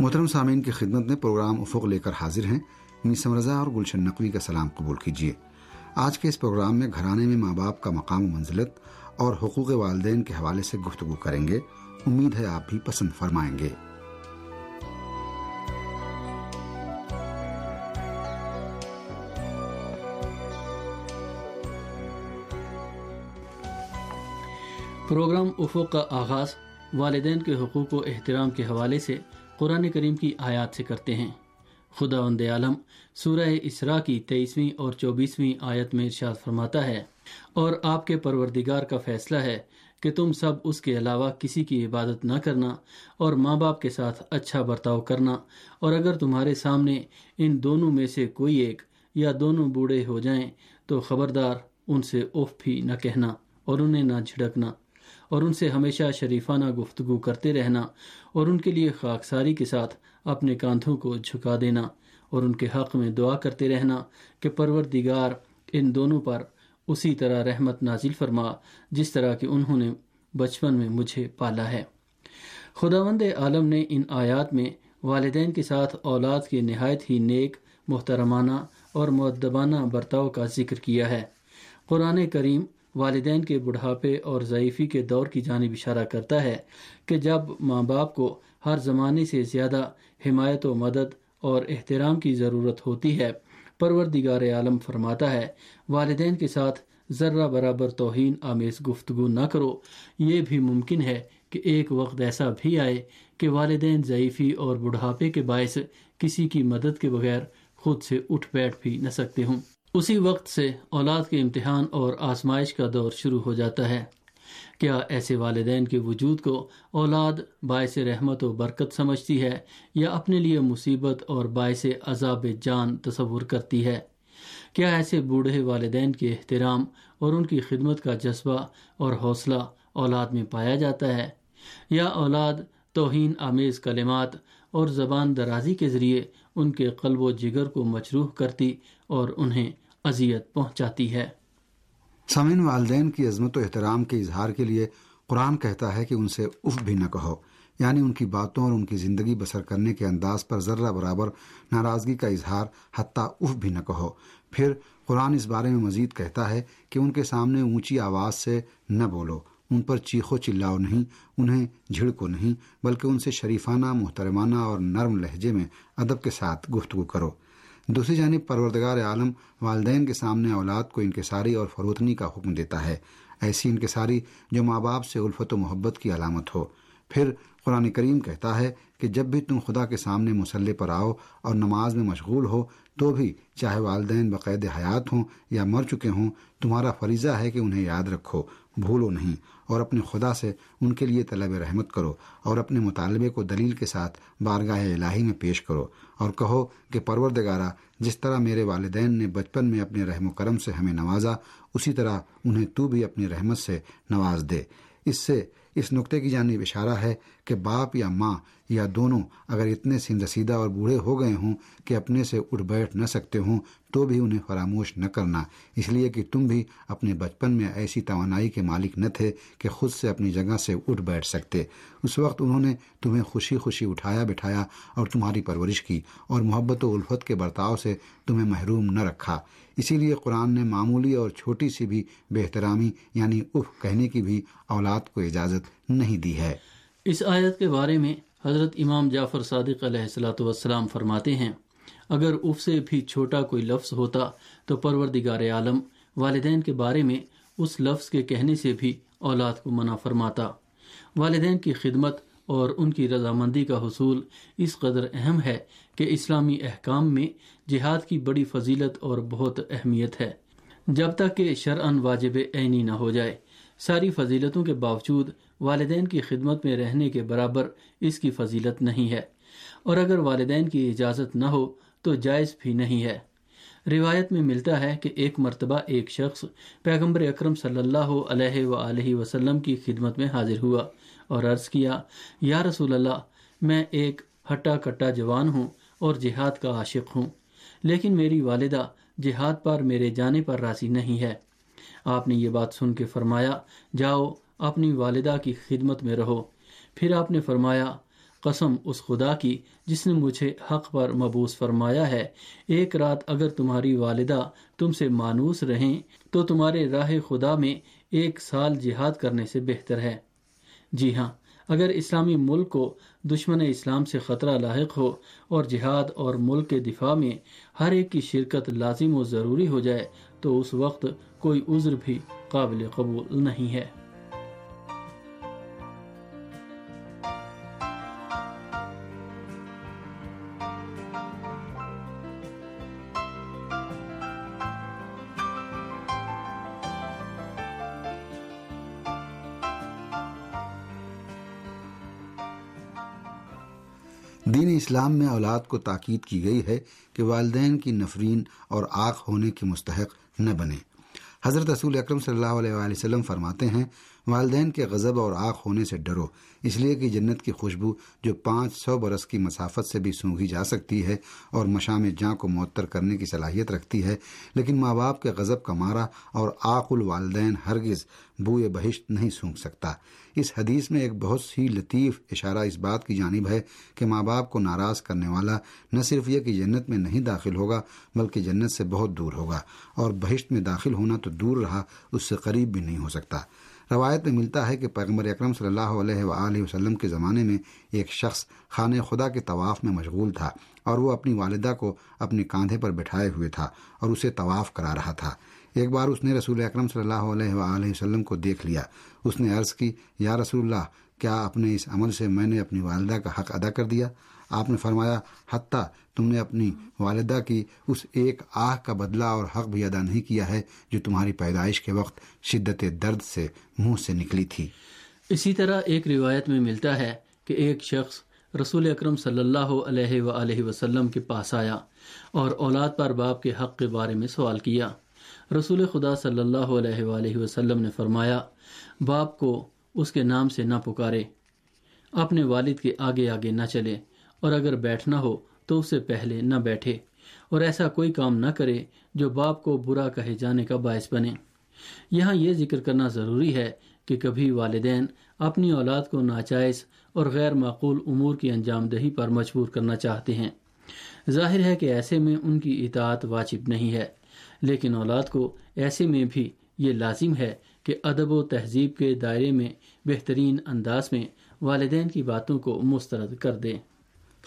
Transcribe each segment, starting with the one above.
محترم سامعین کی خدمت میں پروگرام افق لے کر حاضر ہیں۔ میسم رضا اور گلشن نقوی کا سلام قبول کیجیے۔ آج کے اس پروگرام میں گھرانے میں ماں باپ کا مقام و منزلت اور حقوق والدین کے حوالے سے گفتگو کریں گے۔ امید ہے آپ بھی پسند فرمائیں گے۔ پروگرام افق کا آغاز والدین کے حقوق و احترام کے حوالے سے قرآن کریم کی آیات سے کرتے ہیں۔ خدا وند عالم سورہ اسرا کی تیئیسویں اور چوبیسویں آیت میں ارشاد فرماتا ہے، اور آپ کے پروردگار کا فیصلہ ہے کہ تم سب اس کے علاوہ کسی کی عبادت نہ کرنا اور ماں باپ کے ساتھ اچھا برتاؤ کرنا، اور اگر تمہارے سامنے ان دونوں میں سے کوئی ایک یا دونوں بوڑھے ہو جائیں تو خبردار ان سے اوف بھی نہ کہنا اور انہیں نہ جھڑکنا۔ اور ان سے ہمیشہ شریفانہ گفتگو کرتے رہنا اور ان کے لیے خاکساری کے ساتھ اپنے کاندھوں کو جھکا دینا اور ان کے حق میں دعا کرتے رہنا کہ پروردگار ان دونوں پر اسی طرح رحمت نازل فرما، جس طرح کہ انہوں نے بچپن میں مجھے پالا ہے۔ خداوند عالم نے ان آیات میں والدین کے ساتھ اولاد کے نہایت ہی نیک، محترمانہ اور معدبانہ برتاؤ کا ذکر کیا ہے۔ قرآن کریم والدین کے بڑھاپے اور ضعیفی کے دور کی جانب اشارہ کرتا ہے کہ جب ماں باپ کو ہر زمانے سے زیادہ حمایت و مدد اور احترام کی ضرورت ہوتی ہے، پروردگار عالم فرماتا ہے، والدین کے ساتھ ذرہ برابر توہین، آمیز گفتگو نہ کرو۔ یہ بھی ممکن ہے کہ ایک وقت ایسا بھی آئے کہ والدین ضعیفی اور بڑھاپے کے باعث کسی کی مدد کے بغیر خود سے اٹھ بیٹھ بھی نہ سکتے ہوں۔ اسی وقت سے اولاد کے امتحان اور آزمائش کا دور شروع ہو جاتا ہے۔ کیا ایسے والدین کے وجود کو اولاد باعث رحمت و برکت سمجھتی ہے یا اپنے لیے مصیبت اور باعث عذاب جان تصور کرتی ہے؟ کیا ایسے بوڑھے والدین کے احترام اور ان کی خدمت کا جذبہ اور حوصلہ اولاد میں پایا جاتا ہے؟ یا اولاد توہین آمیز کلمات اور زبان درازی کے ذریعے ان کے قلب و جگر کو مجروح کرتی اور انہیں اذیت پہنچاتی ہے۔ سامعین، والدین کی عظمت و احترام کے اظہار کے لیے قرآن کہتا ہے کہ ان سے اف بھی نہ کہو۔ یعنی ان کی باتوں اور ان کی زندگی بسر کرنے کے انداز پر ذرہ برابر ناراضگی کا اظہار حتیٰ اف بھی نہ کہو۔ پھر قرآن اس بارے میں مزید کہتا ہے کہ ان کے سامنے اونچی آواز سے نہ بولو۔ ان پر چیخو چلاؤ نہیں، انہیں جھڑکو نہیں، بلکہ ان سے شریفانہ، محترمانہ اور نرم لہجے میں ادب کے ساتھ گفتگو کرو۔ دوسری جانب پروردگار عالم والدین کے سامنے اولاد کو انکساری اور فروتنی کا حکم دیتا ہے۔ ایسی انکساری جو ماں باپ سے الفت و محبت کی علامت ہو۔ پھر قرآن کریم کہتا ہے کہ جب بھی تم خدا کے سامنے مسلح پر آؤ اور نماز میں مشغول ہو، تو بھی چاہے والدین بقید حیات ہوں یا مر چکے ہوں، تمہارا فریضہ ہے کہ انہیں یاد رکھو۔ بھولو نہیں اور اپنے خدا سے ان کے لیے طلب رحمت کرو اور اپنے مطالبے کو دلیل کے ساتھ بارگاہ الہی میں پیش کرو اور کہو کہ پروردگارہ جس طرح میرے والدین نے بچپن میں اپنے رحم و کرم سے ہمیں نوازا، اسی طرح انہیں تو بھی اپنی رحمت سے نواز دے۔ اس سے اس نقطے کی جانب اشارہ ہے کہ باپ یا ماں یا دونوں اگر اتنے سند رسیدہ اور بوڑھے ہو گئے ہوں کہ اپنے سے اٹھ بیٹھ نہ سکتے ہوں تو بھی انہیں فراموش نہ کرنا۔ اس لیے کہ تم بھی اپنے بچپن میں ایسی توانائی کے مالک نہ تھے کہ خود سے اپنی جگہ سے اٹھ بیٹھ سکتے۔ اس وقت انہوں نے تمہیں خوشی خوشی اٹھایا بٹھایا اور تمہاری پرورش کی اور محبت و الفت کے برتاؤ سے تمہیں محروم نہ رکھا۔ اسی لیے قرآن نے معمولی اور چھوٹی سی بھی بہترامی یعنی اف کہنے کی بھی اولاد کو اجازت نہیں دی ہے۔ اس آیت کے بارے میں حضرت امام جعفر صادق علیہ السلاۃ والسلام فرماتے ہیں، اگر اف سے بھی چھوٹا کوئی لفظ ہوتا تو پروردگار عالم والدین کے بارے میں اس لفظ کے کہنے سے بھی اولاد کو منع فرماتا۔ والدین کی خدمت اور ان کی رضامندی کا حصول اس قدر اہم ہے کہ اسلامی احکام میں جہاد کی بڑی فضیلت اور بہت اہمیت ہے۔ جب تک کہ شرعن واجب عینی نہ ہو جائے، ساری فضیلتوں کے باوجود والدین کی خدمت میں رہنے کے برابر اس کی فضیلت نہیں ہے۔ اور اگر والدین کی اجازت نہ ہو تو جائز بھی نہیں ہے۔ روایت میں ملتا ہے کہ ایک مرتبہ ایک شخص پیغمبر اکرم صلی اللہ علیہ و وسلم کی خدمت میں حاضر ہوا اور عرض کیا، یا رسول اللہ، میں ایک ہٹا کٹا جوان ہوں اور جہاد کا عاشق ہوں، لیکن میری والدہ جہاد پر میرے جانے پر راضی نہیں ہے۔ آپ نے یہ بات سن کے فرمایا، جاؤ اپنی والدہ کی خدمت میں رہو۔ پھر آپ نے فرمایا، قسم اس خدا کی جس نے مجھے حق پر مبوس فرمایا ہے۔ ایک رات اگر تمہاری والدہ تم سے مانوس رہیں، تو تمہارے راہ خدا میں ایک سال جہاد کرنے سے بہتر ہے۔ جی ہاں اگر اسلامی ملک کو دشمن اسلام سے خطرہ لاحق ہو اور جہاد اور ملک کے دفاع میں ہر ایک کی شرکت لازم و ضروری ہو جائے، تو اس وقت کوئی عذر بھی قابل قبول نہیں ہے۔ دین اسلام میں اولاد کو تاکید کی گئی ہے کہ والدین کی نفرین اور آخ ہونے کے مستحق نہ بنے حضرت رسول اکرم صلی اللہ علیہ وآلہ وسلم فرماتے ہیں والدین کے غضب اور آخ ہونے سے ڈرو، اس لیے کہ جنت کی خوشبو جو پانچ سو برس کی مسافت سے بھی سونگھی جا سکتی ہے اور مشام جاں کو معطر کرنے کی صلاحیت رکھتی ہے، لیکن ماں باپ کے غضب کا مارا اور آق الوالدین ہرگز بوئے بہشت نہیں سونگ سکتا۔ اس حدیث میں ایک بہت سی لطیف اشارہ اس بات کی جانب ہے کہ ماں باپ کو ناراض کرنے والا نہ صرف یہ کہ جنت میں نہیں داخل ہوگا، بلکہ جنت سے بہت دور ہوگا اور بہشت میں داخل ہونا تو دور رہا، اس سے قریب بھی نہیں ہو سکتا۔ روایت میں ملتا ہے کہ پیغمبر اکرم صلی اللہ علیہ وآلہ وسلم کے زمانے میں ایک شخص خانہ خدا کے طواف میں مشغول تھا اور وہ اپنی والدہ کو اپنے کاندھے پر بٹھائے ہوئے تھا اور اسے طواف کرا رہا تھا۔ ایک بار اس نے رسول اکرم صلی اللہ علیہ وآلہ وسلم کو دیکھ لیا۔ اس نے عرض کی، یا رسول اللہ، کیا اپنے اس عمل سے میں نے اپنی والدہ کا حق ادا کر دیا؟ آپ نے فرمایا، حتیٰ تم نے اپنی والدہ کی اس ایک آہ کا بدلہ اور حق بھی ادا نہیں کیا ہے جو تمہاری پیدائش کے وقت شدت درد سے منہ سے نکلی تھی۔ اسی طرح ایک روایت میں ملتا ہے کہ ایک شخص رسول اکرم صلی اللہ علیہ وآلہ وسلم کے پاس آیا اور اولاد پر باپ کے حق کے بارے میں سوال کیا۔ رسول خدا صلی اللہ علیہ وآلہ وسلم نے فرمایا، باپ کو اس کے نام سے نہ پکارے، اپنے والد کے آگے آگے نہ چلے۔ اور اگر بیٹھنا ہو تو اس سے پہلے نہ بیٹھے اور ایسا کوئی کام نہ کرے جو باپ کو برا کہے جانے کا باعث بنے۔ یہاں یہ ذکر کرنا ضروری ہے کہ کبھی والدین اپنی اولاد کو ناجائز اور غیر معقول امور کی انجام دہی پر مجبور کرنا چاہتے ہیں۔ ظاہر ہے کہ ایسے میں ان کی اطاعت واجب نہیں ہے، لیکن اولاد کو ایسے میں بھی یہ لازم ہے کہ ادب و تہذیب کے دائرے میں بہترین انداز میں والدین کی باتوں کو مسترد کر دیں۔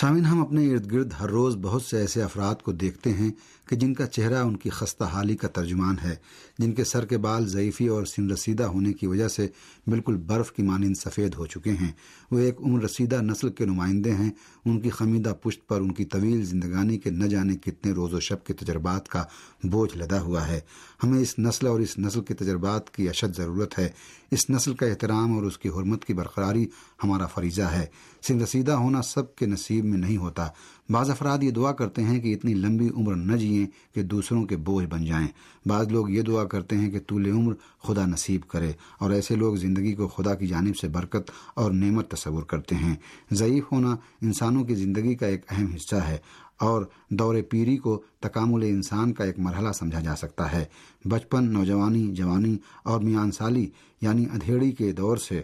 سامعین ہم اپنے ارد گرد ہر روز بہت سے ایسے افراد کو دیکھتے ہیں کہ جن کا چہرہ ان کی خستہ حالی کا ترجمان ہے، جن کے سر کے بال ضعیفی اور سن رسیدہ ہونے کی وجہ سے بالکل برف کی مانند سفید ہو چکے ہیں۔ وہ ایک عمر رسیدہ نسل کے نمائندے ہیں۔ ان کی خمیدہ پشت پر ان کی طویل زندگانی کے نہ جانے کتنے روز و شب کے تجربات کا بوجھ لدا ہوا ہے۔ ہمیں اس نسل اور اس نسل کے تجربات کی اشد ضرورت ہے۔ اس نسل کا احترام اور اس کی حرمت کی برقراری ہمارا فریضہ ہے۔ سن رسیدہ ہونا سب کے نصیب میں نہیں ہوتا۔ بعض افراد یہ دعا کرتے ہیں کہ اتنی لمبی عمر نہ جئیں کہ دوسروں کے بوجھ بن جائیں۔ بعض لوگ یہ دعا کرتے ہیں کہ طول عمر خدا نصیب کرے اور ایسے لوگ زندگی کو خدا کی جانب سے برکت اور نعمت تصور کرتے ہیں۔ ضعیف ہونا انسانوں کی زندگی کا ایک اہم حصہ ہے اور دور پیری کو تکامل انسان کا ایک مرحلہ سمجھا جا سکتا ہے۔ بچپن، نوجوانی، جوانی اور میان سالی یعنی ادھیڑی کے دور سے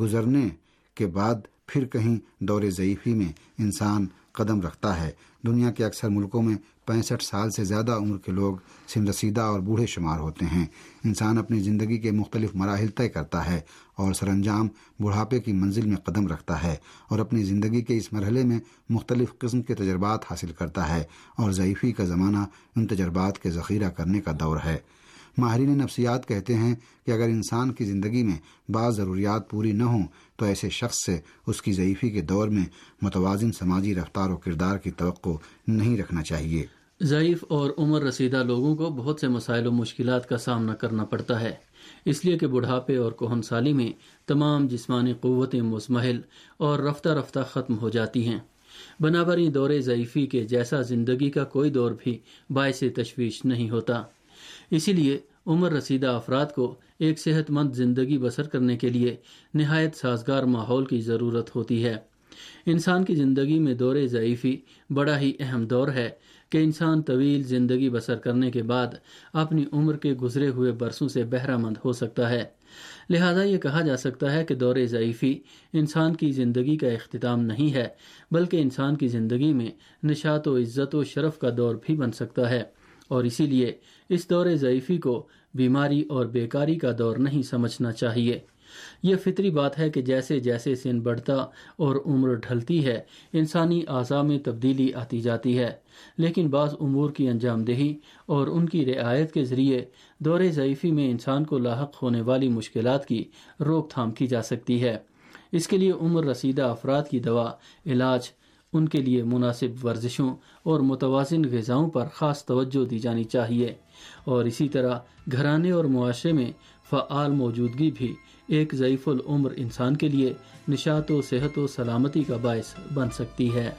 گزرنے کے بعد پھر کہیں دور ضعیفی میں انسان قدم رکھتا ہے۔ دنیا کے اکثر ملکوں میں پینسٹھ سال سے زیادہ عمر کے لوگ سن رسیدہ اور بوڑھے شمار ہوتے ہیں۔ انسان اپنی زندگی کے مختلف مراحل طے کرتا ہے اور سر انجام بڑھاپے کی منزل میں قدم رکھتا ہے اور اپنی زندگی کے اس مرحلے میں مختلف قسم کے تجربات حاصل کرتا ہے اور ضعیفی کا زمانہ ان تجربات کے ذخیرہ کرنے کا دور ہے۔ ماہرین نفسیات کہتے ہیں کہ اگر انسان کی زندگی میں بعض ضروریات پوری نہ ہوں تو ایسے شخص سے اس کی ضعیفی کے دور میں متوازن سماجی رفتار و کردار کی توقع نہیں رکھنا چاہیے۔ ضعیف اور عمر رسیدہ لوگوں کو بہت سے مسائل و مشکلات کا سامنا کرنا پڑتا ہے، اس لیے کہ بڑھاپے اور کوہن سالی میں تمام جسمانی قوتیں مزمحل اور رفتہ رفتہ ختم ہو جاتی ہیں۔ بنابر دور ضعیفی کے جیسا زندگی کا کوئی دور بھی باعث تشویش نہیں ہوتا۔ اسی لیے عمر رسیدہ افراد کو ایک صحت مند زندگی بسر کرنے کے لیے نہایت سازگار ماحول کی ضرورت ہوتی ہے۔ انسان کی زندگی میں دور ضعیفی بڑا ہی اہم دور ہے کہ انسان طویل زندگی بسر کرنے کے بعد اپنی عمر کے گزرے ہوئے برسوں سے بہرہ مند ہو سکتا ہے۔ لہذا یہ کہا جا سکتا ہے کہ دور ضعیفی انسان کی زندگی کا اختتام نہیں ہے، بلکہ انسان کی زندگی میں نشات و عزت و شرف کا دور بھی بن سکتا ہے۔ اور اسی لیے اس دور ضعیفی کو بیماری اور بیکاری کا دور نہیں سمجھنا چاہیے۔ یہ فطری بات ہے کہ جیسے جیسے سن بڑھتا اور عمر ڈھلتی ہے، انسانی اعضاء میں تبدیلی آتی جاتی ہے۔ لیکن بعض امور کی انجام دہی اور ان کی رعایت کے ذریعے دور ضعیفی میں انسان کو لاحق ہونے والی مشکلات کی روک تھام کی جا سکتی ہے۔ اس کے لیے عمر رسیدہ افراد کی دوا، علاج ان کے لیے مناسب ورزشوں اور متوازن غذاؤں پر خاص توجہ دی جانی چاہیے۔ اور اسی طرح گھرانے اور معاشرے میں فعال موجودگی بھی ایک ضعیف العمر انسان کے لیے نشاط و صحت و سلامتی کا باعث بن سکتی ہے۔